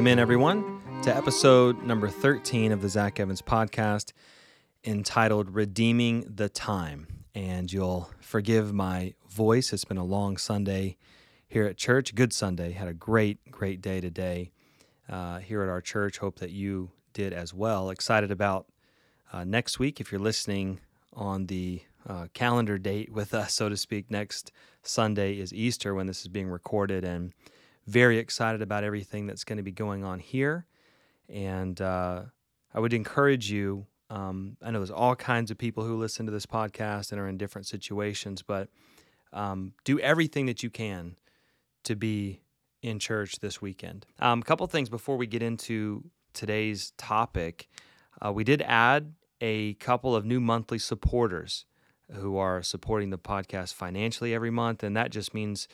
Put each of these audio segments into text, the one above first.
Welcome in, everyone, to episode number 13 of the Zach Evans podcast entitled Redeeming the Time. And you'll forgive my voice. It's been a long Sunday here at church. Good Sunday. Had a great, great day today uh, here at our church. Hope that you did as well. Excited about uh, next week. If you're listening on the uh, calendar date with us, so to speak, next Sunday is Easter when this is being recorded. And very excited about everything that's going to be going on here. And uh, I would encourage you. Um, I know there's all kinds of people who listen to this podcast and are in different situations, but um, do everything that you can to be in church this weekend. Um, a couple things before we get into today's topic. Uh, we did add a couple of new monthly supporters who are supporting the podcast financially every month, and that just means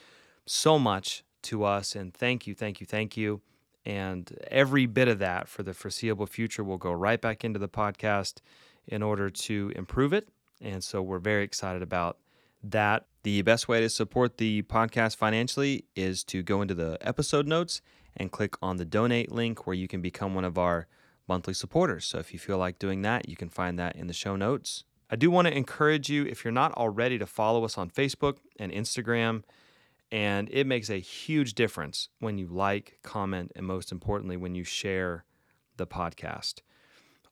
so much to us. And thank you, thank you, thank you. And every bit of that for the foreseeable future will go right back into the podcast in order to improve it. And so we're very excited about that. The best way to support the podcast financially is to go into the episode notes and click on the donate link where you can become one of our monthly supporters. So if you feel like doing that, you can find that in the show notes. I do want to encourage you, if you're not already, to follow us on Facebook and Instagram. And it makes a huge difference when you like, comment, and most importantly, when you share the podcast.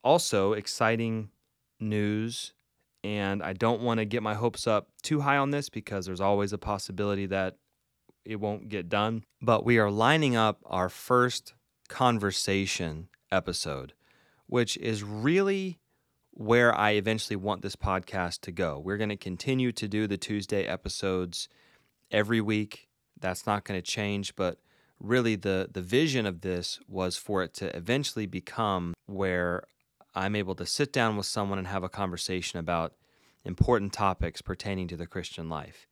Also, exciting news. And I don't want to get my hopes up too high on this because there's always a possibility that it won't get done. But we are lining up our first conversation episode, which is really where I eventually want this podcast to go. We're going to continue to do the Tuesday episodes every week. That's not going to change, but really the the vision of this was for it to eventually become where I'm able to sit down with someone and have a conversation about important topics pertaining to the Christian life.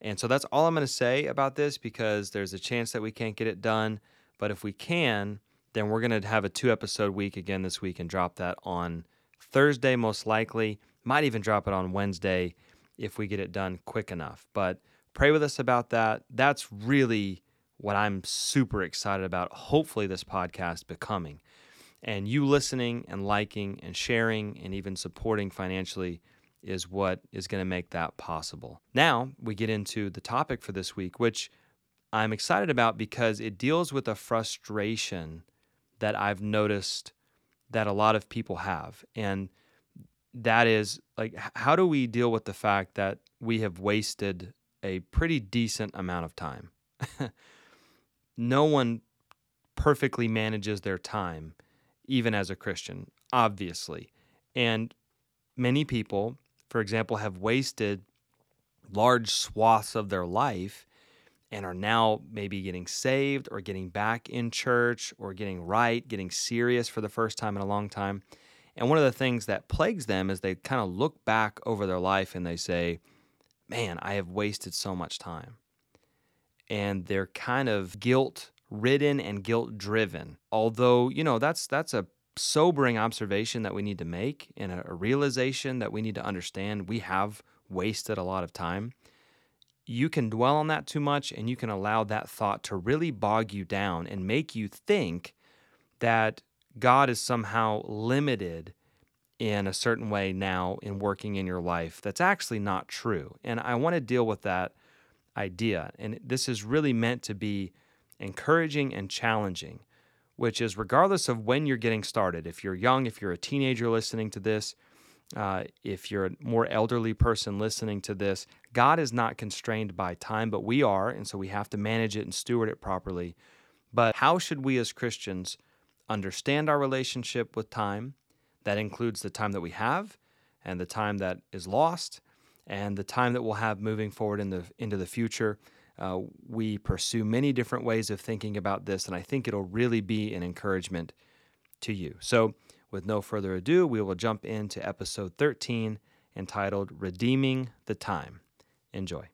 And so that's all I'm going to say about this because there's a chance that we can't get it done, but if we can, then we're going to have a two episode week again this week and drop that on Thursday most likely. Might even drop it on Wednesday if we get it done quick enough. But pray with us about that. That's really what I'm super excited about. Hopefully, this podcast becoming. And you listening and liking and sharing and even supporting financially is what is going to make that possible. Now, we get into the topic for this week, which I'm excited about because it deals with a frustration that I've noticed that a lot of people have. And that is like, how do we deal with the fact that we have wasted a pretty decent amount of time. no one perfectly manages their time, even as a Christian, obviously. And many people, for example, have wasted large swaths of their life and are now maybe getting saved or getting back in church or getting right, getting serious for the first time in a long time. And one of the things that plagues them is they kind of look back over their life and they say, man, I have wasted so much time. And they're kind of guilt ridden and guilt driven. Although, you know, that's that's a sobering observation that we need to make and a, a realization that we need to understand we have wasted a lot of time. You can dwell on that too much and you can allow that thought to really bog you down and make you think that God is somehow limited in a certain way now in working in your life that's actually not true. And I want to deal with that idea. And this is really meant to be encouraging and challenging, which is regardless of when you're getting started, if you're young, if you're a teenager listening to this, uh, if you're a more elderly person listening to this, God is not constrained by time, but we are. And so we have to manage it and steward it properly. But how should we as Christians understand our relationship with time? That includes the time that we have and the time that is lost and the time that we'll have moving forward in the, into the future. Uh, we pursue many different ways of thinking about this, and I think it'll really be an encouragement to you. So, with no further ado, we will jump into episode 13 entitled Redeeming the Time. Enjoy.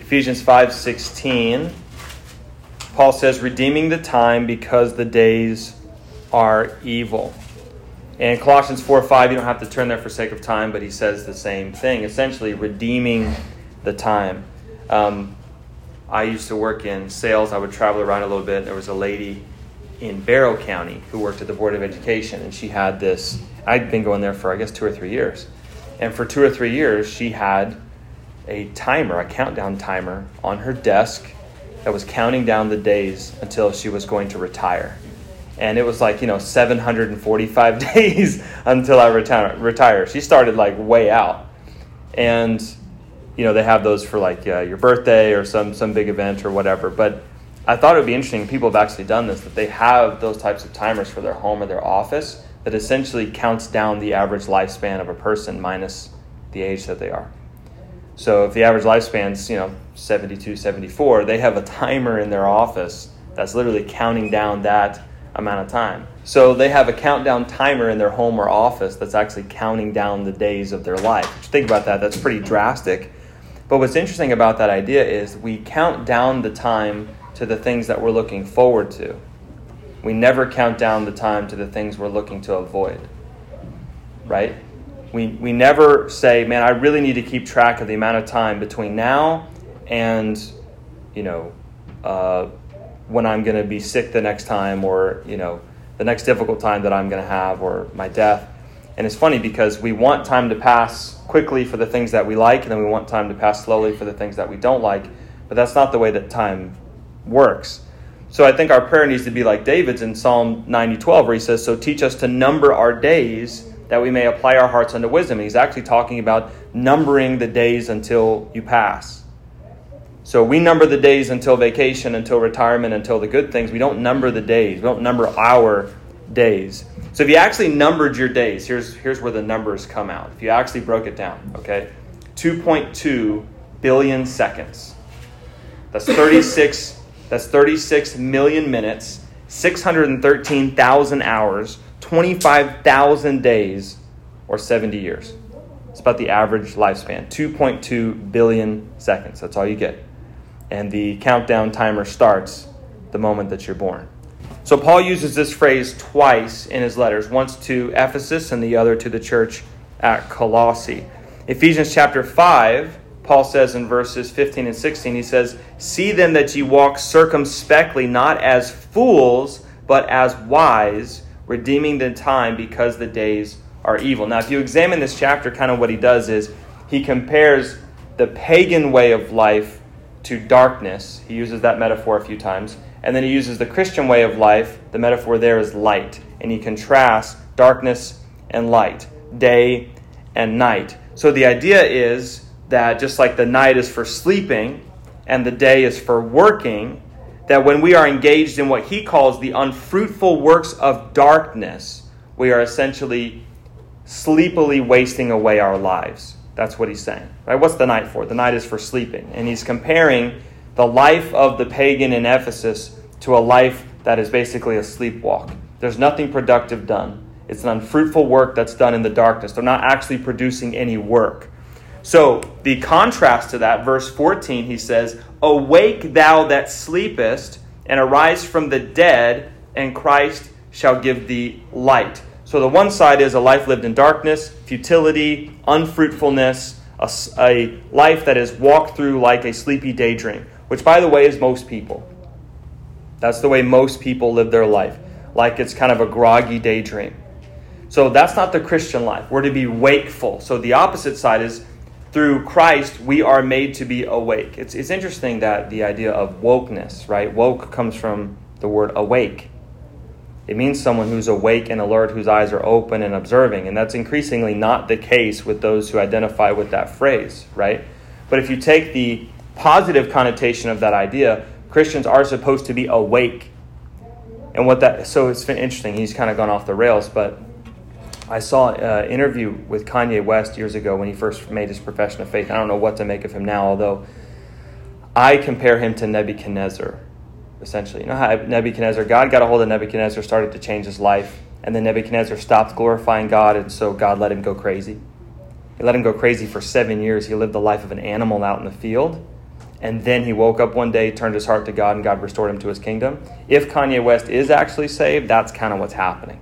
Ephesians 5:16 Paul says redeeming the time because the days are evil. And Colossians 4 5, you don't have to turn there for sake of time, but he says the same thing, essentially redeeming the time. Um, I used to work in sales. I would travel around a little bit. There was a lady in Barrow County who worked at the Board of Education, and she had this. I'd been going there for I guess two or three years, and for two or three years she had a timer, a countdown timer, on her desk that was counting down the days until she was going to retire. And it was like, you know, 745 days until I retire. retire. She started like way out. And, you know, they have those for like uh, your birthday or some, some big event or whatever. But I thought it would be interesting. People have actually done this, that they have those types of timers for their home or their office that essentially counts down the average lifespan of a person minus the age that they are. So if the average lifespan's, you know, 72, 74, they have a timer in their office that's literally counting down that amount of time. So they have a countdown timer in their home or office that's actually counting down the days of their life. Think about that, that's pretty drastic. But what's interesting about that idea is we count down the time to the things that we're looking forward to. We never count down the time to the things we're looking to avoid. Right? We, we never say, man, I really need to keep track of the amount of time between now and, you know, uh, when I'm going to be sick the next time or, you know, the next difficult time that I'm going to have or my death. And it's funny because we want time to pass quickly for the things that we like, and then we want time to pass slowly for the things that we don't like. But that's not the way that time works. So I think our prayer needs to be like David's in Psalm 90:12, where he says, "So teach us to number our days, that we may apply our hearts unto wisdom." And he's actually talking about numbering the days until you pass. So we number the days until vacation, until retirement, until the good things. We don't number the days. We don't number our days. So if you actually numbered your days, here's here's where the numbers come out. If you actually broke it down, okay? 2.2 billion seconds. That's 36 that's 36 million minutes, 613,000 hours, 25,000 days, or 70 years. It's about the average lifespan 2.2 billion seconds. That's all you get. And the countdown timer starts the moment that you're born. So Paul uses this phrase twice in his letters, once to Ephesus and the other to the church at Colossae. Ephesians chapter 5 Paul says in verses 15 and 16, he says, See then that ye walk circumspectly, not as fools, but as wise, redeeming the time because the days are evil. Now, if you examine this chapter, kind of what he does is he compares the pagan way of life to darkness. He uses that metaphor a few times. And then he uses the Christian way of life. The metaphor there is light. And he contrasts darkness and light, day and night. So the idea is that just like the night is for sleeping and the day is for working, that when we are engaged in what he calls the unfruitful works of darkness, we are essentially sleepily wasting away our lives. That's what he's saying. Right? What's the night for? The night is for sleeping. And he's comparing the life of the pagan in Ephesus to a life that is basically a sleepwalk. There's nothing productive done. It's an unfruitful work that's done in the darkness. They're not actually producing any work. So, the contrast to that, verse 14, he says, Awake thou that sleepest, and arise from the dead, and Christ shall give thee light. So, the one side is a life lived in darkness, futility, unfruitfulness, a, a life that is walked through like a sleepy daydream, which, by the way, is most people. That's the way most people live their life, like it's kind of a groggy daydream. So, that's not the Christian life. We're to be wakeful. So, the opposite side is through Christ, we are made to be awake. It's, it's interesting that the idea of wokeness, right? Woke comes from the word awake. It means someone who's awake and alert, whose eyes are open and observing. And that's increasingly not the case with those who identify with that phrase, right? But if you take the positive connotation of that idea, Christians are supposed to be awake. And what that, so it's been interesting. He's kind of gone off the rails, but I saw an interview with Kanye West years ago when he first made his profession of faith. I don't know what to make of him now, although I compare him to Nebuchadnezzar, essentially. You know how Nebuchadnezzar, God got a hold of Nebuchadnezzar, started to change his life, and then Nebuchadnezzar stopped glorifying God, and so God let him go crazy. He let him go crazy for seven years. He lived the life of an animal out in the field. And then he woke up one day, turned his heart to God, and God restored him to his kingdom. If Kanye West is actually saved, that's kind of what's happening.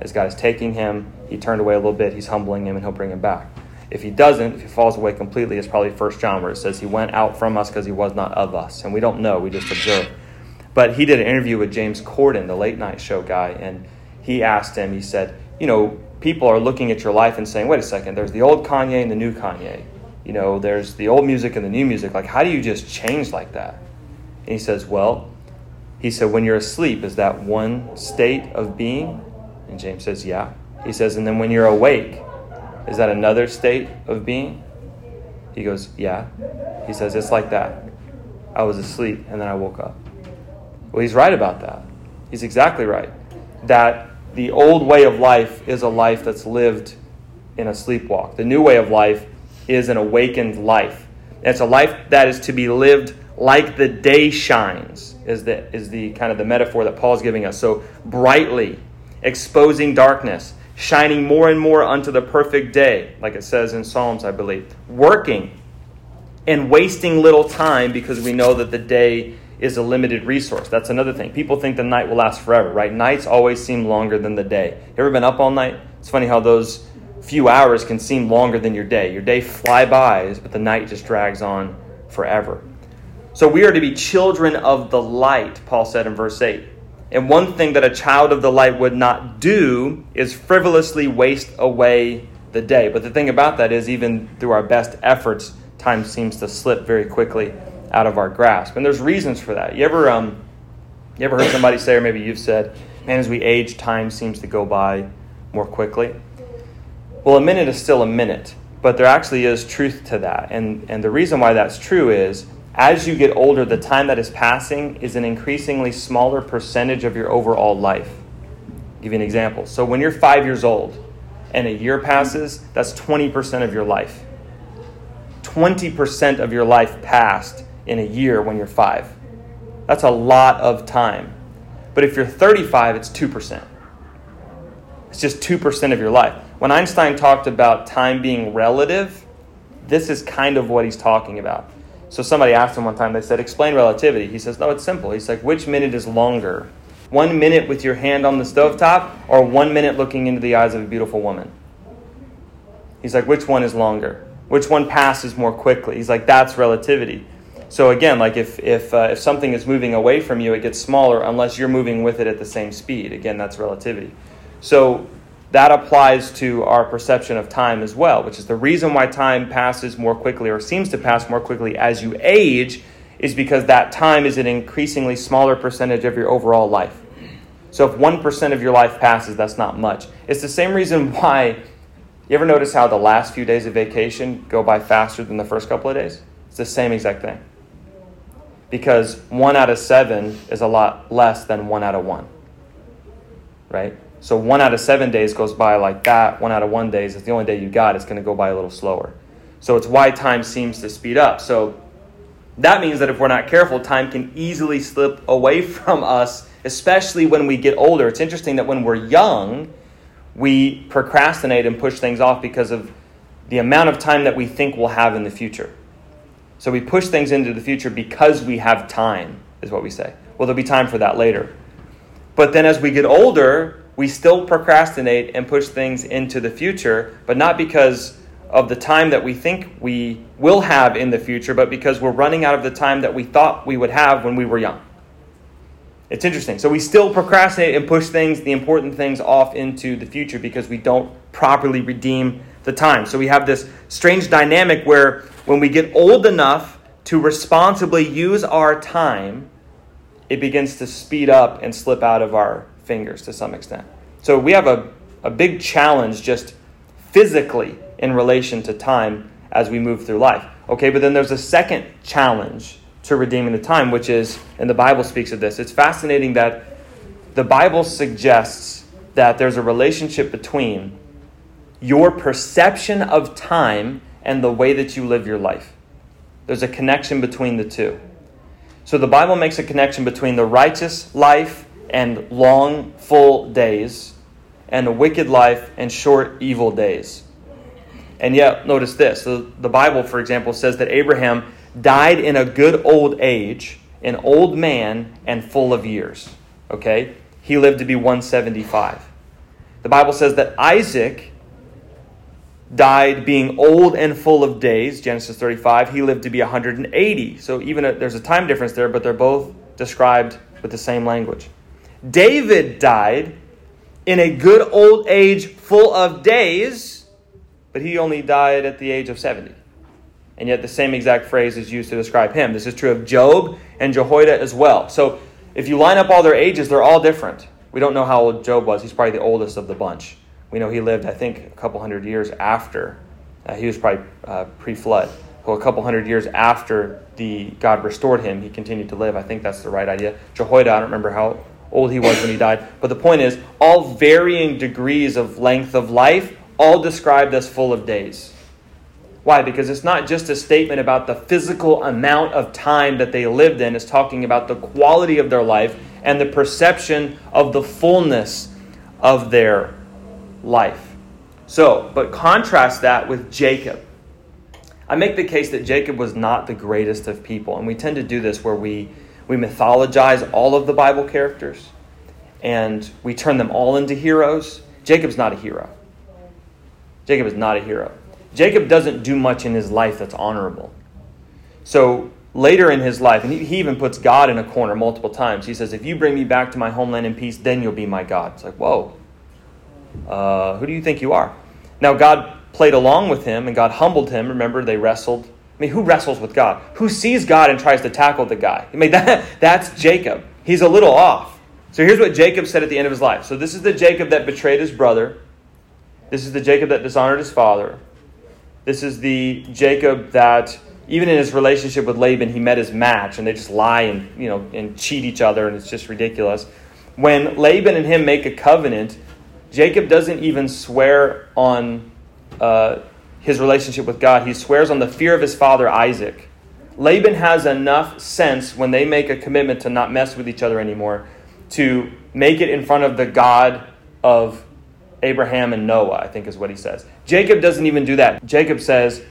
As God is taking him he turned away a little bit, he's humbling him and he'll bring him back. If he doesn't, if he falls away completely, it's probably First John where it says he went out from us because he was not of us. And we don't know, we just observe. But he did an interview with James Corden, the late night show guy, and he asked him, he said, You know, people are looking at your life and saying, Wait a second, there's the old Kanye and the new Kanye. You know, there's the old music and the new music. Like, how do you just change like that? And he says, Well, he said, When you're asleep, is that one state of being? And James says, Yeah. He says, And then when you're awake, is that another state of being? He goes, Yeah. He says, It's like that. I was asleep and then I woke up. Well, he's right about that. He's exactly right. That the old way of life is a life that's lived in a sleepwalk. The new way of life is an awakened life. it's a life that is to be lived like the day shines, is the, is the kind of the metaphor that Paul's giving us. So brightly, exposing darkness, shining more and more unto the perfect day, like it says in Psalms, I believe. Working and wasting little time because we know that the day is a limited resource. That's another thing. People think the night will last forever, right? Nights always seem longer than the day. You ever been up all night? It's funny how those few hours can seem longer than your day. Your day fly by, but the night just drags on forever. So we are to be children of the light, Paul said in verse 8. And one thing that a child of the light would not do is frivolously waste away the day. But the thing about that is, even through our best efforts, time seems to slip very quickly out of our grasp. And there's reasons for that. You ever, um, you ever heard somebody say, or maybe you've said, man, as we age, time seems to go by more quickly? Well, a minute is still a minute, but there actually is truth to that. And, and the reason why that's true is as you get older, the time that is passing is an increasingly smaller percentage of your overall life. I'll give you an example. So when you're five years old and a year passes, that's 20% of your life. 20% of your life passed in a year when you're five. That's a lot of time. But if you're 35, it's 2%. It's just 2% of your life. When Einstein talked about time being relative, this is kind of what he's talking about. So somebody asked him one time, they said, Explain relativity. He says, No, it's simple. He's like, Which minute is longer? One minute with your hand on the stovetop, or one minute looking into the eyes of a beautiful woman? He's like, Which one is longer? Which one passes more quickly? He's like, That's relativity. So again, like if if uh, if something is moving away from you, it gets smaller unless you're moving with it at the same speed. Again, that's relativity. So that applies to our perception of time as well, which is the reason why time passes more quickly or seems to pass more quickly as you age is because that time is an increasingly smaller percentage of your overall life. So if 1% of your life passes, that's not much. It's the same reason why you ever notice how the last few days of vacation go by faster than the first couple of days? It's the same exact thing. Because 1 out of 7 is a lot less than 1 out of 1. Right? So one out of seven days goes by like that. One out of one days is the only day you got. It's going to go by a little slower. So it's why time seems to speed up. So that means that if we're not careful, time can easily slip away from us, especially when we get older. It's interesting that when we're young, we procrastinate and push things off because of the amount of time that we think we'll have in the future. So we push things into the future because we have time, is what we say. Well, there'll be time for that later. But then as we get older, we still procrastinate and push things into the future, but not because of the time that we think we will have in the future, but because we're running out of the time that we thought we would have when we were young. It's interesting. So we still procrastinate and push things, the important things, off into the future because we don't properly redeem the time. So we have this strange dynamic where when we get old enough to responsibly use our time, it begins to speed up and slip out of our fingers to some extent. So we have a, a big challenge just physically in relation to time as we move through life. Okay, but then there's a second challenge to redeeming the time, which is, and the Bible speaks of this. It's fascinating that the Bible suggests that there's a relationship between your perception of time and the way that you live your life. There's a connection between the two. So the Bible makes a connection between the righteous life and long, full days, and a wicked life and short, evil days. And yet, notice this the, the Bible, for example, says that Abraham died in a good old age, an old man, and full of years. Okay? He lived to be 175. The Bible says that Isaac died being old and full of days, Genesis 35. He lived to be 180. So even a, there's a time difference there, but they're both described with the same language. David died in a good old age full of days, but he only died at the age of 70. And yet the same exact phrase is used to describe him. This is true of Job and Jehoiada as well. So if you line up all their ages, they're all different. We don't know how old Job was. He's probably the oldest of the bunch. We know he lived, I think, a couple hundred years after. Uh, he was probably uh, pre flood. Well, a couple hundred years after the God restored him, he continued to live. I think that's the right idea. Jehoiada, I don't remember how old he was when he died. But the point is, all varying degrees of length of life, all described as full of days. Why? Because it's not just a statement about the physical amount of time that they lived in, it's talking about the quality of their life and the perception of the fullness of their life. So, but contrast that with Jacob. I make the case that Jacob was not the greatest of people, and we tend to do this where we we mythologize all of the Bible characters and we turn them all into heroes. Jacob's not a hero. Jacob is not a hero. Jacob doesn't do much in his life that's honorable. So later in his life, and he, even puts God in a corner multiple times. He says, If you bring me back to my homeland in peace, then you'll be my God. It's like, whoa, uh, who do you think you are? Now, God played along with him and God humbled him. Remember, they wrestled I mean, who wrestles with God? Who sees God and tries to tackle the guy? I mean, that, that's Jacob. He's a little off. So here's what Jacob said at the end of his life. So this is the Jacob that betrayed his brother. This is the Jacob that dishonored his father. This is the Jacob that, even in his relationship with Laban, he met his match, and they just lie and you know and cheat each other, and it's just ridiculous. When Laban and him make a covenant, Jacob doesn't even swear on. Uh, his relationship with God, he swears on the fear of his father Isaac. Laban has enough sense when they make a commitment to not mess with each other anymore to make it in front of the God of Abraham and Noah, I think is what he says. Jacob doesn't even do that. Jacob says,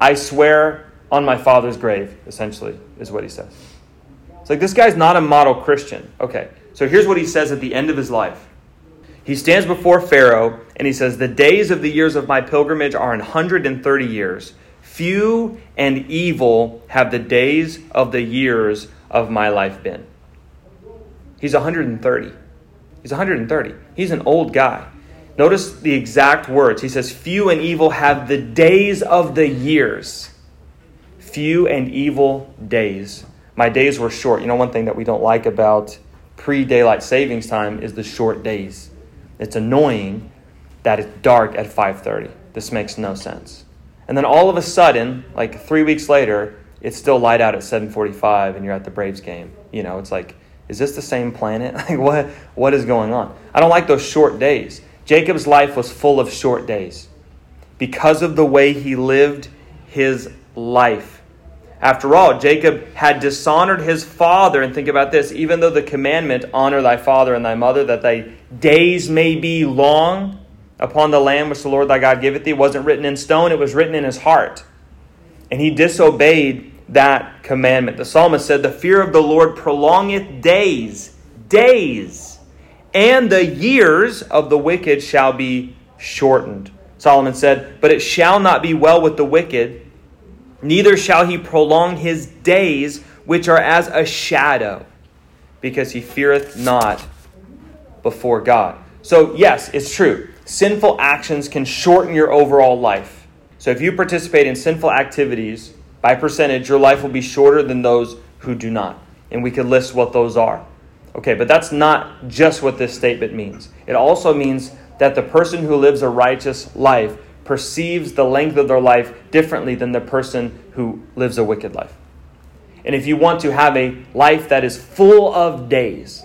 I swear on my father's grave, essentially, is what he says. It's like this guy's not a model Christian. Okay, so here's what he says at the end of his life he stands before Pharaoh and he says, The days of the years of my pilgrimage are an 130 years. Few and evil have the days of the years of my life been. He's 130. He's 130. He's an old guy. Notice the exact words. He says, Few and evil have the days of the years. Few and evil days. My days were short. You know, one thing that we don't like about pre daylight savings time is the short days. It's annoying that it's dark at 5:30. This makes no sense. And then all of a sudden, like 3 weeks later, it's still light out at 7:45 and you're at the Braves game. You know, it's like is this the same planet? Like what what is going on? I don't like those short days. Jacob's life was full of short days because of the way he lived his life. After all, Jacob had dishonored his father. And think about this even though the commandment, honor thy father and thy mother, that thy days may be long upon the land which the Lord thy God giveth thee, wasn't written in stone, it was written in his heart. And he disobeyed that commandment. The psalmist said, The fear of the Lord prolongeth days, days, and the years of the wicked shall be shortened. Solomon said, But it shall not be well with the wicked Neither shall he prolong his days, which are as a shadow, because he feareth not before God. So, yes, it's true. Sinful actions can shorten your overall life. So, if you participate in sinful activities, by percentage, your life will be shorter than those who do not. And we could list what those are. Okay, but that's not just what this statement means. It also means that the person who lives a righteous life perceives the length of their life differently than the person who lives a wicked life. And if you want to have a life that is full of days,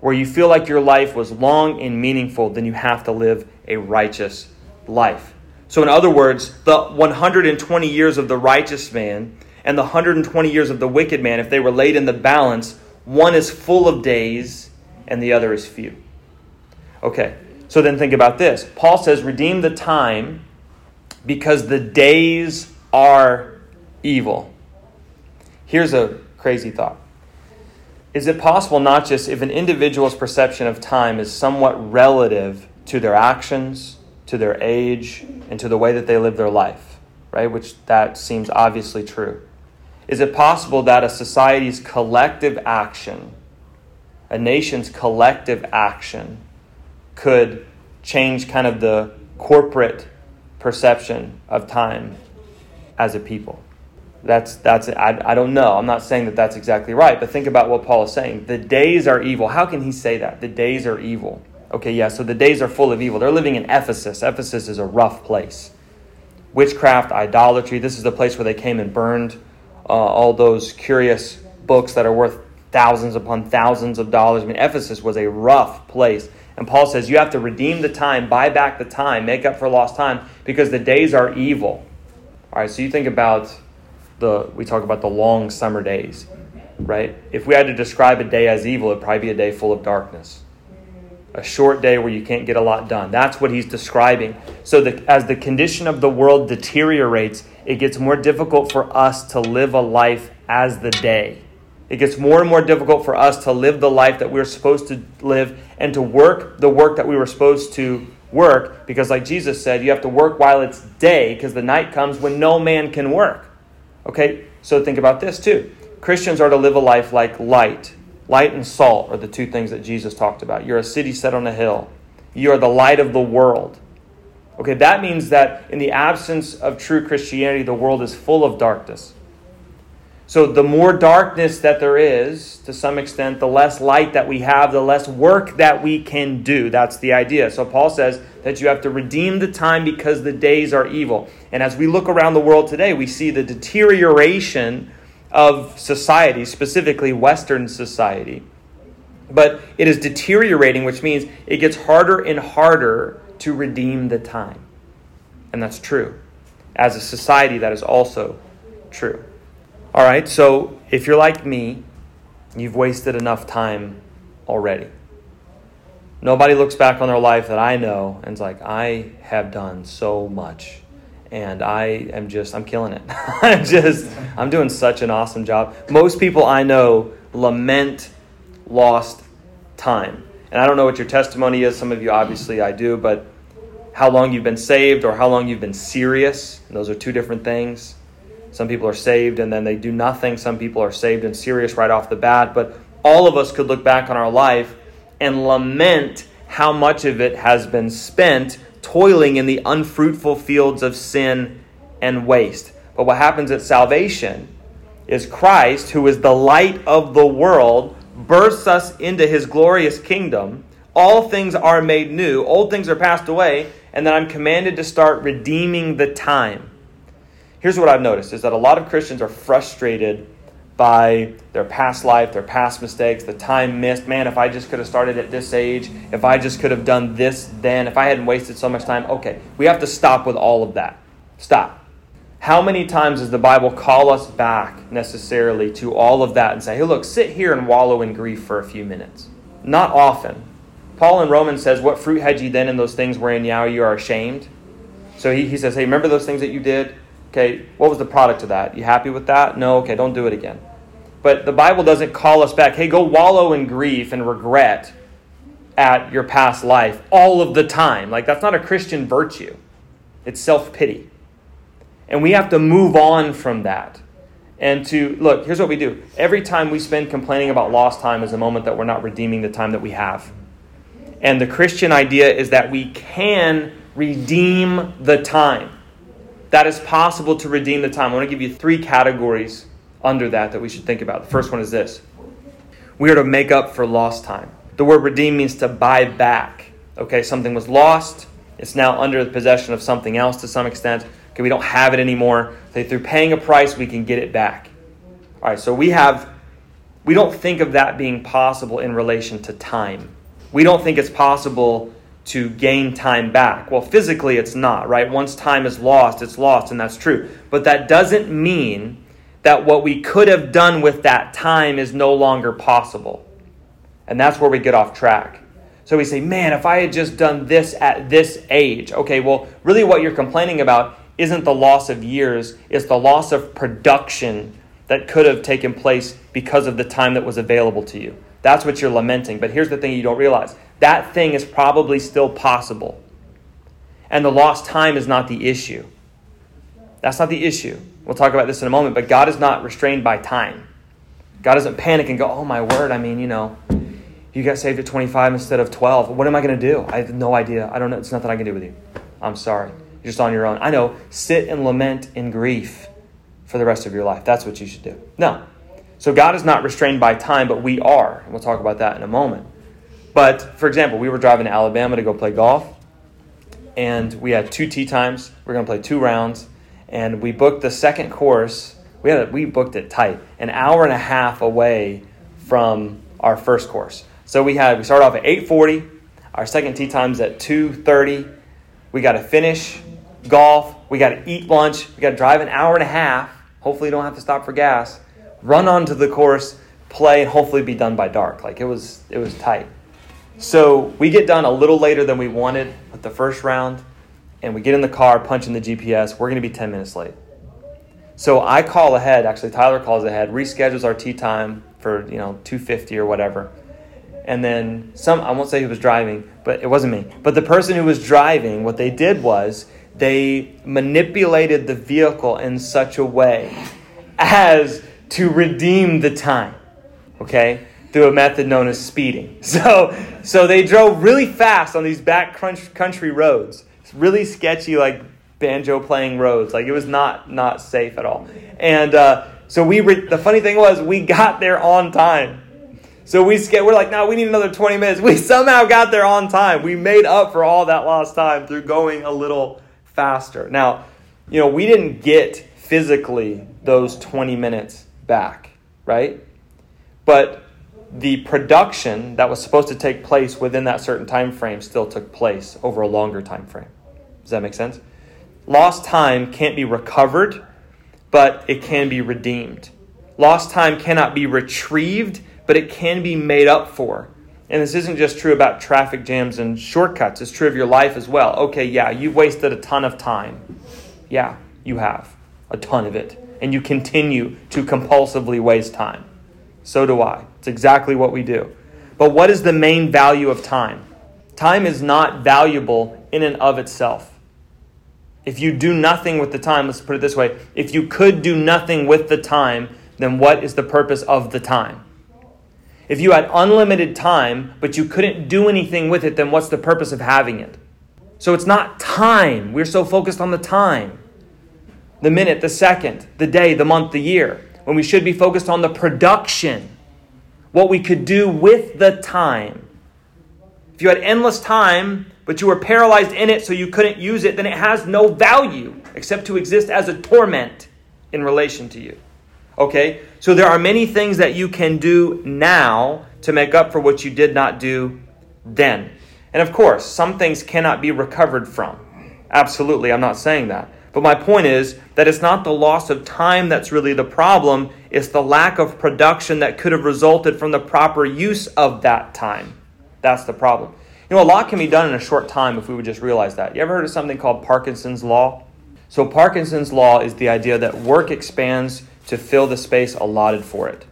where you feel like your life was long and meaningful, then you have to live a righteous life. So, in other words, the 120 years of the righteous man and the 120 years of the wicked man, if they were laid in the balance, one is full of days and the other is few. Okay, so then think about this. Paul says, Redeem the time because the days are evil. Here's a crazy thought. Is it possible not just if an individual's perception of time is somewhat relative to their actions, to their age, and to the way that they live their life, right? Which that seems obviously true. Is it possible that a society's collective action a nation's collective action could change kind of the corporate perception of time as a people. That's, that's I, I don't know. I'm not saying that that's exactly right, but think about what Paul is saying. The days are evil. How can he say that? The days are evil. Okay, yeah, so the days are full of evil. They're living in Ephesus. Ephesus is a rough place. Witchcraft, idolatry. This is the place where they came and burned uh, all those curious books that are worth thousands upon thousands of dollars. I mean, Ephesus was a rough place. And Paul says you have to redeem the time, buy back the time, make up for lost time, because the days are evil. All right, so you think about the, we talk about the long summer days, right? If we had to describe a day as evil, it'd probably be a day full of darkness. A short day where you can't get a lot done. That's what he's describing. So, the, as the condition of the world deteriorates, it gets more difficult for us to live a life as the day. It gets more and more difficult for us to live the life that we're supposed to live and to work the work that we were supposed to work because, like Jesus said, you have to work while it's day because the night comes when no man can work. Okay, so think about this too. Christians are to live a life like light. Light and salt are the two things that Jesus talked about. You're a city set on a hill, you are the light of the world. Okay, that means that in the absence of true Christianity, the world is full of darkness. So, the more darkness that there is, to some extent, the less light that we have, the less work that we can do. That's the idea. So, Paul says that you have to redeem the time because the days are evil. And as we look around the world today, we see the deterioration of society, specifically Western society. But it is deteriorating, which means it gets harder and harder to redeem the time. And that's true. As a society, that is also true. All right, so if you're like me, you've wasted enough time already. Nobody looks back on their life that I know and is like, I have done so much. And I am just, I'm killing it. I'm just, I'm doing such an awesome job. Most people I know lament lost time. And I don't know what your testimony is. Some of you, obviously, I do, but how long you've been saved or how long you've been serious, those are two different things. Some people are saved and then they do nothing. Some people are saved and serious right off the bat. But all of us could look back on our life and lament how much of it has been spent toiling in the unfruitful fields of sin and waste. But what happens at salvation is Christ, who is the light of the world, bursts us into his glorious kingdom. All things are made new, old things are passed away, and then I'm commanded to start redeeming the time here's what I've noticed is that a lot of Christians are frustrated by their past life, their past mistakes, the time missed. Man, if I just could have started at this age, if I just could have done this then, if I hadn't wasted so much time, okay, we have to stop with all of that. Stop. How many times does the Bible call us back necessarily to all of that and say, hey, look, sit here and wallow in grief for a few minutes? Not often. Paul in Romans says, What fruit had ye then in those things wherein now you are ashamed? So he, he says, Hey, remember those things that you did? Okay, what was the product of that? You happy with that? No, okay, don't do it again. But the Bible doesn't call us back, hey, go wallow in grief and regret at your past life all of the time. Like, that's not a Christian virtue, it's self pity. And we have to move on from that. And to look, here's what we do. Every time we spend complaining about lost time is a moment that we're not redeeming the time that we have. And the Christian idea is that we can redeem the time that is possible to redeem the time. I want to give you three categories under that that we should think about. The first one is this we are to make up for lost time. The word redeem means to buy back. Okay, something was lost, it's now under the possession of something else to some extent. Okay, we don't have it anymore. So through paying a price, we can get it back. All right, so we have, we don't think of that being possible in relation to time. We don't think it's possible to gain time back. Well, physically, it's not, right? Once time is lost, it's lost, and that's true. But that doesn't mean that what we could have done with that time is no longer possible. And that's where we get off track. So we say, man, if I had just done this at this age. Okay, well, really what you're complaining about isn't the loss of years, it's the loss of production that could have taken place because of the time that was available to you. That's what you're lamenting. But here's the thing you don't realize that thing is probably still possible. And the lost time is not the issue. That's not the issue. We'll talk about this in a moment, but God is not restrained by time. God doesn't panic and go, oh my word, I mean, you know, You got saved at 25 instead of 12. What am I going to do? I have no idea. I don't know. It's nothing I can do with you. I'm sorry. You're just on your own. I know. Sit and lament in grief for the rest of your life. That's what you should do. No. So God is not restrained by time, but we are. And we'll talk about that in a moment. But for example, we were driving to Alabama to go play golf, and we had two tee times. We are going to play two rounds, and we booked the second course. We had we booked it tight, an hour and a half away from our first course. So we had we started off at 8:40. Our second tee time's at 2:30. We got to finish golf. We got to eat lunch. We got to drive an hour and a half. Hopefully, don't have to stop for gas. Run onto the course, play, and hopefully be done by dark. Like it was, it was tight. So we get done a little later than we wanted with the first round, and we get in the car, punch in the GPS. We're going to be 10 minutes late. So I call ahead. Actually, Tyler calls ahead, reschedules our tee time for you know 250 or whatever and then some i won't say who was driving but it wasn't me but the person who was driving what they did was they manipulated the vehicle in such a way as to redeem the time okay through a method known as speeding so so they drove really fast on these back country roads it's really sketchy like banjo playing roads like it was not not safe at all and uh, so we re- the funny thing was we got there on time so we get, we're like, no, we need another 20 minutes. We somehow got there on time. We made up for all that lost time through going a little faster. Now, you know, we didn't get physically those 20 minutes back, right? But the production that was supposed to take place within that certain time frame still took place over a longer time frame. Does that make sense? Lost time can't be recovered, but it can be redeemed. Lost time cannot be retrieved but it can be made up for. And this isn't just true about traffic jams and shortcuts, it's true of your life as well. Okay, yeah, you've wasted a ton of time. Yeah, you have. A ton of it. And you continue to compulsively waste time. So do I. It's exactly what we do. But what is the main value of time? Time is not valuable in and of itself. If you do nothing with the time, let's put it this way if you could do nothing with the time, then what is the purpose of the time? If you had unlimited time, but you couldn't do anything with it, then what's the purpose of having it? So it's not time. We're so focused on the time the minute, the second, the day, the month, the year when we should be focused on the production, what we could do with the time. If you had endless time, but you were paralyzed in it so you couldn't use it, then it has no value except to exist as a torment in relation to you. Okay? So there are many things that you can do now to make up for what you did not do then. And of course, some things cannot be recovered from. Absolutely, I'm not saying that. But my point is that it's not the loss of time that's really the problem, it's the lack of production that could have resulted from the proper use of that time. That's the problem. You know, a lot can be done in a short time if we would just realize that. You ever heard of something called Parkinson's Law? So, Parkinson's Law is the idea that work expands to fill the space allotted for it.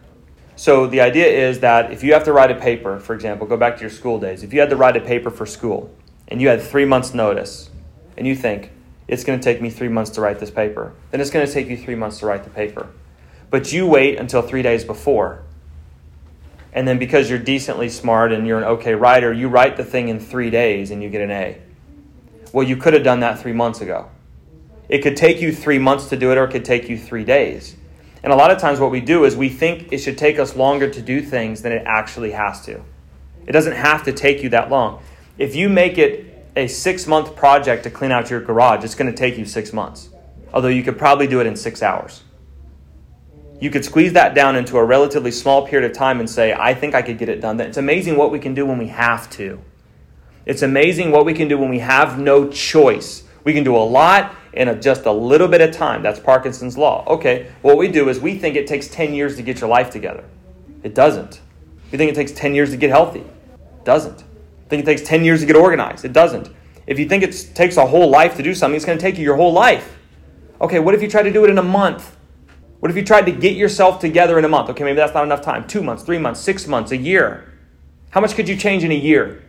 So the idea is that if you have to write a paper, for example, go back to your school days, if you had to write a paper for school and you had three months' notice, and you think, it's going to take me three months to write this paper, then it's going to take you three months to write the paper. But you wait until three days before. And then because you're decently smart and you're an okay writer, you write the thing in three days and you get an A. Well, you could have done that three months ago. It could take you three months to do it, or it could take you three days. And a lot of times, what we do is we think it should take us longer to do things than it actually has to. It doesn't have to take you that long. If you make it a six month project to clean out your garage, it's going to take you six months. Although you could probably do it in six hours. You could squeeze that down into a relatively small period of time and say, I think I could get it done. It's amazing what we can do when we have to. It's amazing what we can do when we have no choice. We can do a lot in a, just a little bit of time. That's Parkinson's law. Okay, what we do is we think it takes 10 years to get your life together. It doesn't. You think it takes 10 years to get healthy. It doesn't. Think it takes 10 years to get organized. It doesn't. If you think it takes a whole life to do something, it's going to take you your whole life. Okay, what if you try to do it in a month? What if you tried to get yourself together in a month? Okay, maybe that's not enough time. Two months, three months, six months, a year. How much could you change in a year?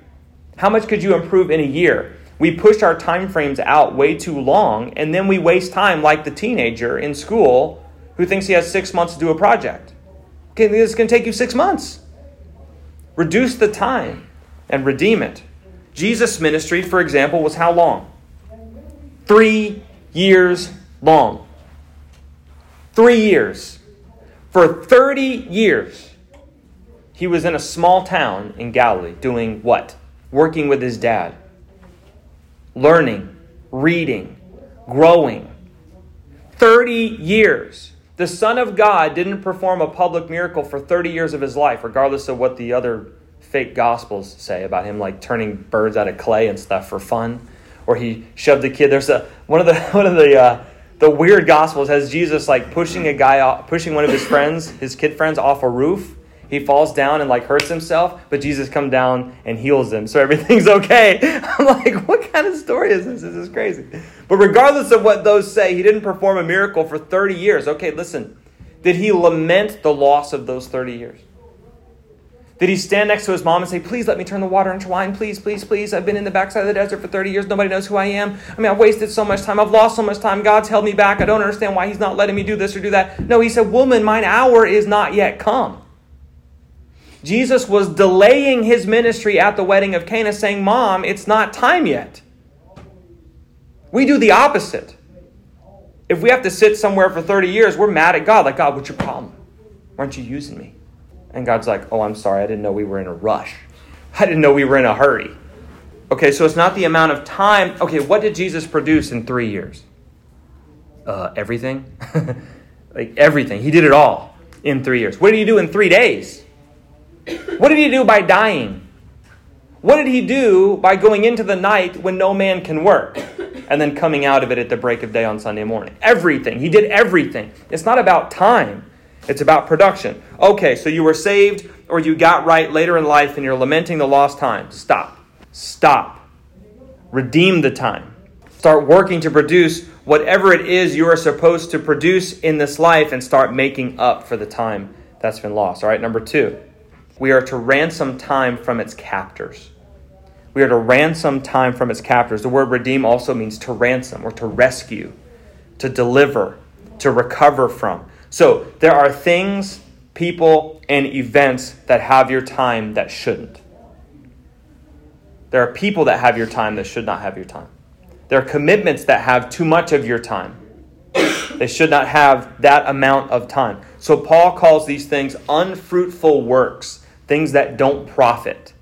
How much could you improve in a year? we push our time frames out way too long, and then we waste time like the teenager in school who thinks he has six months to do a project. Okay, this is going to take you six months. Reduce the time and redeem it. Jesus' ministry, for example, was how long? Three years long. Three years. For 30 years, he was in a small town in Galilee doing what? Working with his dad, learning, reading, growing. 30 years. The Son of God didn't perform a public miracle for 30 years of his life, regardless of what the other fake gospels say about him, like turning birds out of clay and stuff for fun, or he shoved a kid. There's a one of the one of the uh, the weird gospels has Jesus like pushing a guy off, pushing one of his friends, his kid friends, off a roof. He falls down and like hurts himself, but Jesus comes down and heals him, so everything's okay. I'm like, what kind of story is this? This is crazy. But regardless of what those say, he didn't perform a miracle for 30 years. Okay, listen. Did he lament the loss of those 30 years? Did he stand next to his mom and say, Please let me turn the water into wine? Please, please, please. I've been in the backside of the desert for 30 years. Nobody knows who I am. I mean, I've wasted so much time. I've lost so much time. God's held me back. I don't understand why he's not letting me do this or do that. No, he said, Woman, mine hour is not yet come. Jesus was delaying his ministry at the wedding of Cana, saying, Mom, it's not time yet. We do the opposite. If we have to sit somewhere for 30 years, we're mad at God. Like, God, what's your problem? Why aren't you using me? And God's like, oh, I'm sorry. I didn't know we were in a rush. I didn't know we were in a hurry. Okay, so it's not the amount of time. Okay, what did Jesus produce in three years? Uh, everything. like everything. He did it all in three years. What did he do in three days? What did he do by dying? What did he do by going into the night when no man can work and then coming out of it at the break of day on Sunday morning? Everything. He did everything. It's not about time. It's about production. Okay, so you were saved or you got right later in life and you're lamenting the lost time. Stop. Stop. Redeem the time. Start working to produce whatever it is you are supposed to produce in this life and start making up for the time that's been lost. All right, number two, we are to ransom time from its captors. We are to ransom time from its captors. The word redeem also means to ransom or to rescue, to deliver, to recover from. So there are things, people, and events that have your time that shouldn't. There are people that have your time that should not have your time. There are commitments that have too much of your time. They should not have that amount of time. So Paul calls these things unfruitful works, things that don't profit.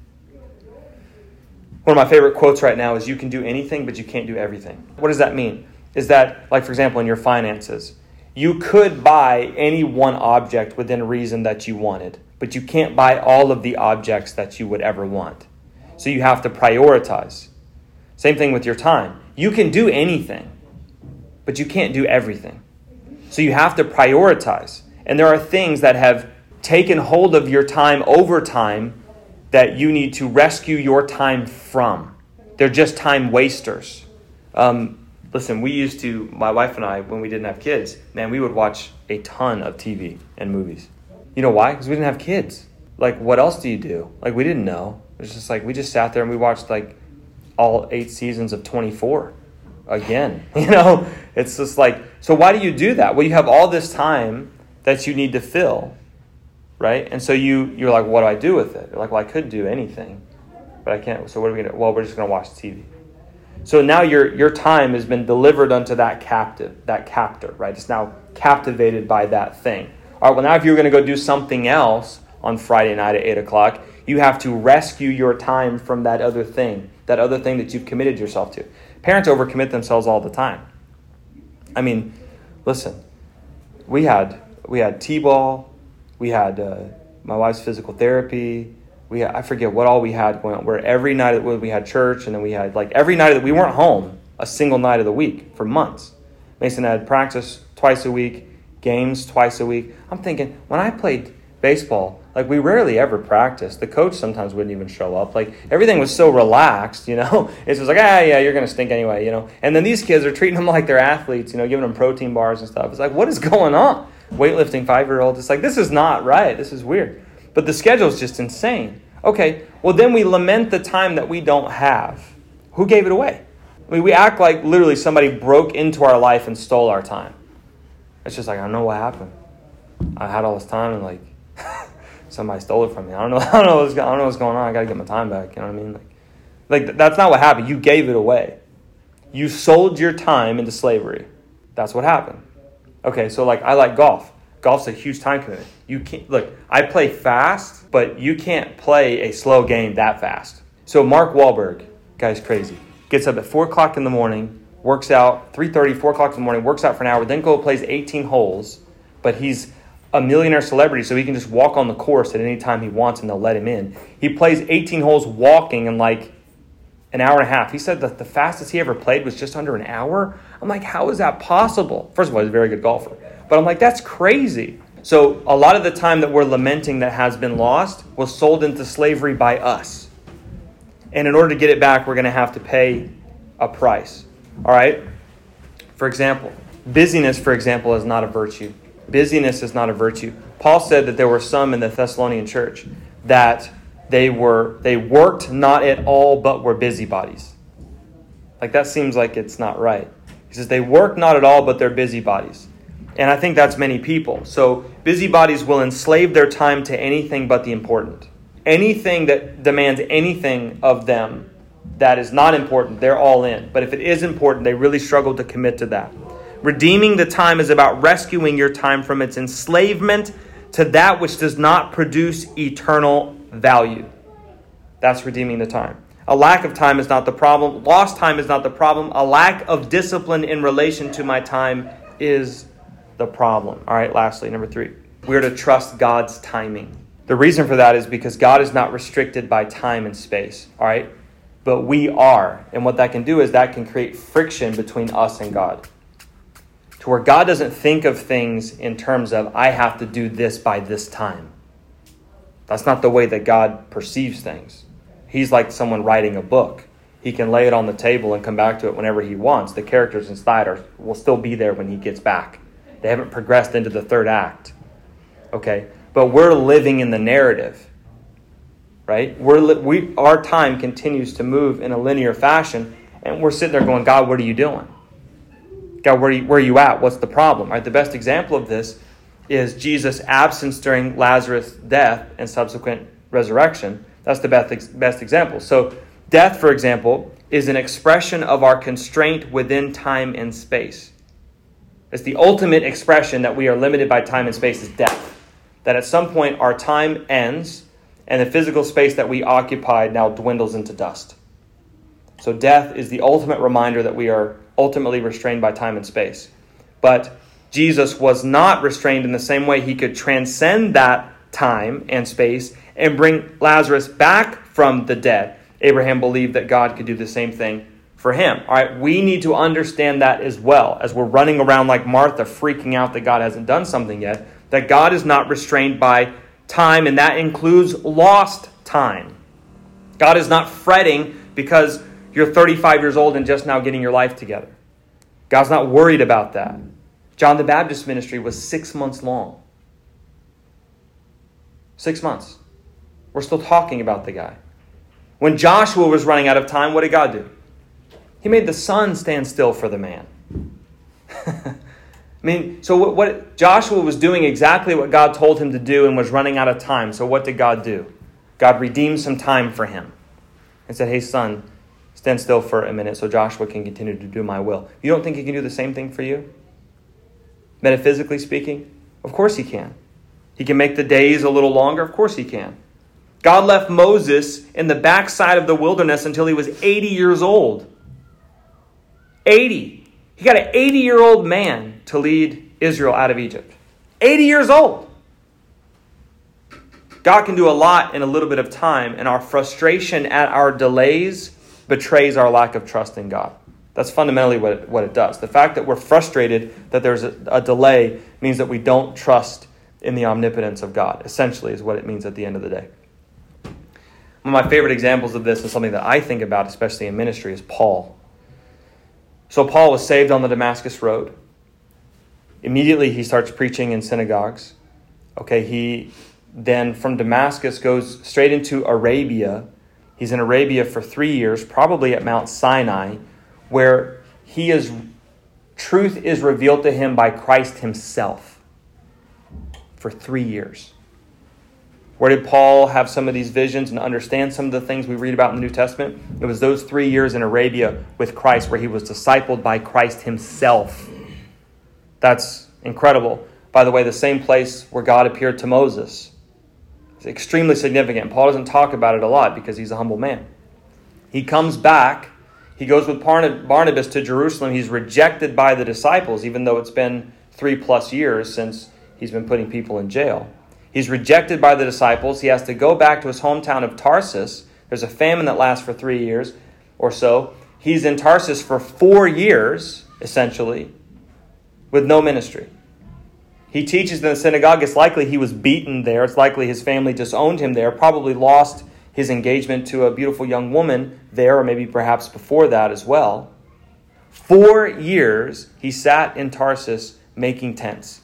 One of my favorite quotes right now is You can do anything, but you can't do everything. What does that mean? Is that, like, for example, in your finances, you could buy any one object within reason that you wanted, but you can't buy all of the objects that you would ever want. So you have to prioritize. Same thing with your time. You can do anything, but you can't do everything. So you have to prioritize. And there are things that have taken hold of your time over time that you need to rescue your time from. They're just time wasters. Um, Listen, we used to, my wife and I, when we didn't have kids, man, we would watch a ton of TV and movies. You know why? Because we didn't have kids. Like, what else do you do? Like, we didn't know. It's just like, we just sat there and we watched like all eight seasons of 24 again. You know, it's just like, so why do you do that? Well, you have all this time that you need to fill, right? And so you, you're like, what do I do with it? You're like, well, I could do anything, but I can't. So what are we going to, well, we're just going to watch TV. So now your, your time has been delivered unto that captive, that captor, right? It's now captivated by that thing. All right, well, now if you're going to go do something else on Friday night at 8 o'clock, you have to rescue your time from that other thing, that other thing that you've committed yourself to. Parents overcommit themselves all the time. I mean, listen, we had we had t-ball, we had uh, my wife's physical therapy, we I forget what all we had going on. Where every night we had church, and then we had like every night that we weren't home a single night of the week for months. Mason had practice twice a week, games twice a week. I'm thinking when I played baseball, like we rarely ever practiced. The coach sometimes wouldn't even show up. Like everything was so relaxed, you know. It's just like ah yeah, you're gonna stink anyway, you know. And then these kids are treating them like they're athletes, you know, giving them protein bars and stuff. It's like what is going on? Weightlifting five year olds. It's like this is not right. This is weird. But the schedule is just insane. Okay, well, then we lament the time that we don't have. Who gave it away? I mean, we act like literally somebody broke into our life and stole our time. It's just like, I don't know what happened. I had all this time and like, somebody stole it from me. I don't know. I don't know what's, I don't know what's going on. I got to get my time back. You know what I mean? Like, like that's not what happened. You gave it away. You sold your time into slavery. That's what happened. Okay, so like I like golf. Golf's a huge time commitment. You can't look. I play fast, but you can't play a slow game that fast. So Mark Wahlberg, guy's crazy. Gets up at four o'clock in the morning, works out 3.30, 4 o'clock in the morning, works out for an hour, then go plays 18 holes. But he's a millionaire celebrity, so he can just walk on the course at any time he wants and they'll let him in. He plays 18 holes walking in like an hour and a half. He said that the fastest he ever played was just under an hour. I'm like, how is that possible? First of all, he's a very good golfer. But I'm like, that's crazy. So a lot of the time that we're lamenting that has been lost was sold into slavery by us. And in order to get it back, we're going to have to pay a price. All right? For example, busyness, for example, is not a virtue. Busyness is not a virtue. Paul said that there were some in the Thessalonian church that they were they worked not at all but were busybodies. Like that seems like it's not right. He says they work not at all but they're busybodies. And I think that's many people. So busybodies will enslave their time to anything but the important. Anything that demands anything of them that is not important, they're all in. But if it is important, they really struggle to commit to that. Redeeming the time is about rescuing your time from its enslavement to that which does not produce eternal value. That's redeeming the time. A lack of time is not the problem. Lost time is not the problem. A lack of discipline in relation to my time is the problem. All right, lastly, number three, we're to trust God's timing. The reason for that is because God is not restricted by time and space. All right, but we are. And what that can do is that can create friction between us and God. To where God doesn't think of things in terms of, I have to do this by this time. That's not the way that God perceives things. He's like someone writing a book. He can lay it on the table and come back to it whenever he wants. The characters inside are, will still be there when he gets back. They haven't progressed into the third act. Okay? But we're living in the narrative. Right? We're li- we, our time continues to move in a linear fashion, and we're sitting there going, God, what are you doing? God, where are you, where are you at? What's the problem? Right? The best example of this is Jesus' absence during Lazarus' death and subsequent resurrection. That's the best, best example. So, death, for example, is an expression of our constraint within time and space. It's the ultimate expression that we are limited by time and space is death. That at some point our time ends and the physical space that we occupied now dwindles into dust. So, death is the ultimate reminder that we are ultimately restrained by time and space. But Jesus was not restrained in the same way. He could transcend that time and space and bring Lazarus back from the dead. Abraham believed that God could do the same thing for him. All right, we need to understand that as well as we're running around like Martha, freaking out that God hasn't done something yet, that God is not restrained by time, and that includes lost time. God is not fretting because you're 35 years old and just now getting your life together. God's not worried about that. John the Baptist ministry was six months long. Six months. We're still talking about the guy. When Joshua was running out of time, what did God do? He made the sun stand still for the man. I mean, so what, what, Joshua was doing exactly what God told him to do and was running out of time. So what did God do? God redeemed some time for him and said, "Hey, sun, stand still for a minute so Joshua can continue to do my will." You don't think he can do the same thing for you? Metaphysically speaking? Of course he can. He can make the days a little longer? Of course he can. God left Moses in the backside of the wilderness until he was 80 years old. 80. He got an 80 year old man to lead Israel out of Egypt. 80 years old. God can do a lot in a little bit of time, and our frustration at our delays betrays our lack of trust in God. That's fundamentally what it, what it does. The fact that we're frustrated that there's a, a delay means that we don't trust in the omnipotence of God, essentially, is what it means at the end of the day. One of my favorite examples of this is something that I think about, especially in ministry, is Paul. So, Paul was saved on the Damascus Road. Immediately, he starts preaching in synagogues. Okay, he then from Damascus goes straight into Arabia. He's in Arabia for three years, probably at Mount Sinai, where he is truth is revealed to him by Christ himself for 3 years. Where did Paul have some of these visions and understand some of the things we read about in the New Testament? It was those three years in Arabia with Christ where he was discipled by Christ himself. That's incredible. By the way, the same place where God appeared to Moses. It's extremely significant. Paul doesn't talk about it a lot because he's a humble man. He comes back. He goes with Barnabas to Jerusalem. He's rejected by the disciples, even though it's been three plus years since he's been putting people in jail. He's rejected by the disciples. He has to go back to his hometown of Tarsus. There's a famine that lasts for three years or so. He's in Tarsus for four years, essentially, with no ministry. He teaches in the synagogue. It's likely he was beaten there. It's likely his family disowned him there, probably lost his engagement to a beautiful young woman there, or maybe perhaps before that as well. Four years he sat in Tarsus making tents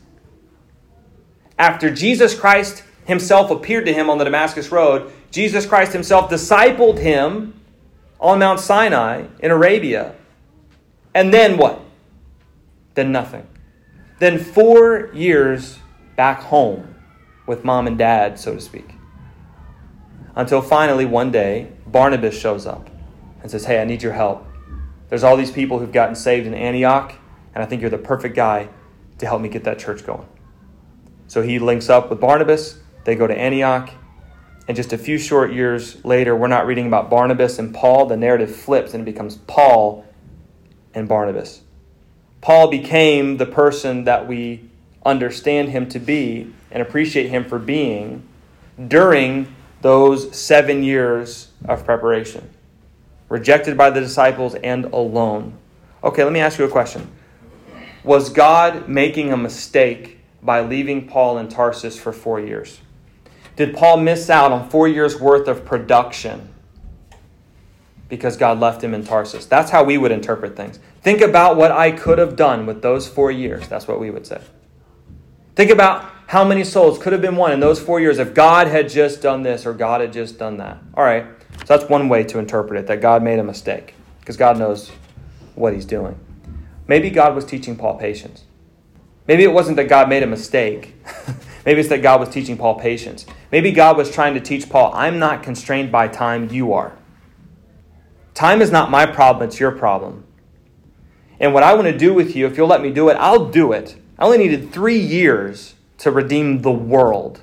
after Jesus Christ himself appeared to him on the Damascus Road, Jesus Christ himself discipled him on Mount Sinai in Arabia. And then what? Then nothing. Then four years back home with mom and dad, so to speak. Until finally one day, Barnabas shows up and says, Hey, I need your help. There's all these people who've gotten saved in Antioch, and I think you're the perfect guy to help me get that church going. So he links up with Barnabas. They go to Antioch. And just a few short years later, we're not reading about Barnabas and Paul. The narrative flips and it becomes Paul and Barnabas. Paul became the person that we understand him to be and appreciate him for being during those seven years of preparation. Rejected by the disciples and alone. Okay, let me ask you a question. Was God making a mistake by leaving Paul in Tarsus for four years? Did Paul miss out on four years' worth of production because God left him in Tarsus? That's how we would interpret things. Think about what I could have done with those four years. That's what we would say. Think about how many souls could have been won in those four years if God had just done this or God had just done that. All right, so that's one way to interpret it that God made a mistake because God knows what he's doing. Maybe God was teaching Paul patience. Maybe it wasn't that God made a mistake. Maybe it's that God was teaching Paul patience. Maybe God was trying to teach Paul, I'm not constrained by time, you are. Time is not my problem, it's your problem. And what I want to do with you, if you'll let me do it, I'll do it. I only needed three years to redeem the world.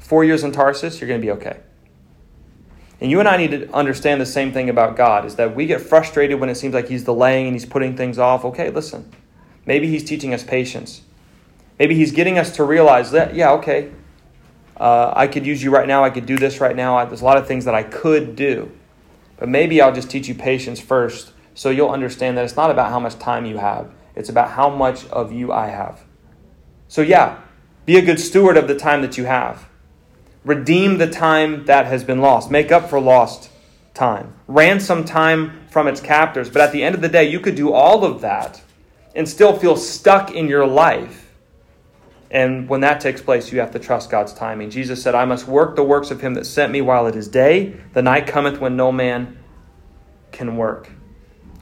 Four years in Tarsus, you're going to be okay. And you and I need to understand the same thing about God is that we get frustrated when it seems like He's delaying and He's putting things off. Okay, listen. Maybe He's teaching us patience. Maybe He's getting us to realize that, yeah, okay, uh, I could use you right now. I could do this right now. I, there's a lot of things that I could do. But maybe I'll just teach you patience first so you'll understand that it's not about how much time you have, it's about how much of you I have. So, yeah, be a good steward of the time that you have. Redeem the time that has been lost. Make up for lost time. Ransom time from its captors. But at the end of the day, you could do all of that and still feel stuck in your life. And when that takes place, you have to trust God's timing. Jesus said, I must work the works of him that sent me while it is day. The night cometh when no man can work.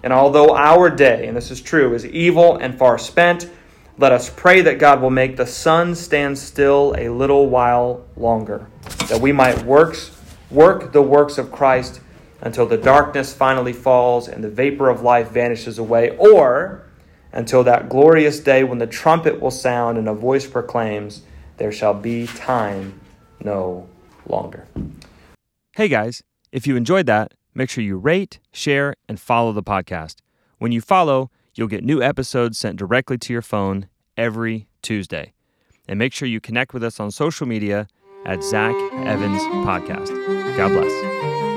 And although our day, and this is true, is evil and far spent, let us pray that God will make the sun stand still a little while longer, that we might works, work the works of Christ until the darkness finally falls and the vapor of life vanishes away, or until that glorious day when the trumpet will sound and a voice proclaims, There shall be time no longer. Hey guys, if you enjoyed that, make sure you rate, share, and follow the podcast. When you follow, you'll get new episodes sent directly to your phone every Tuesday. And make sure you connect with us on social media at Zack Evans Podcast. God bless.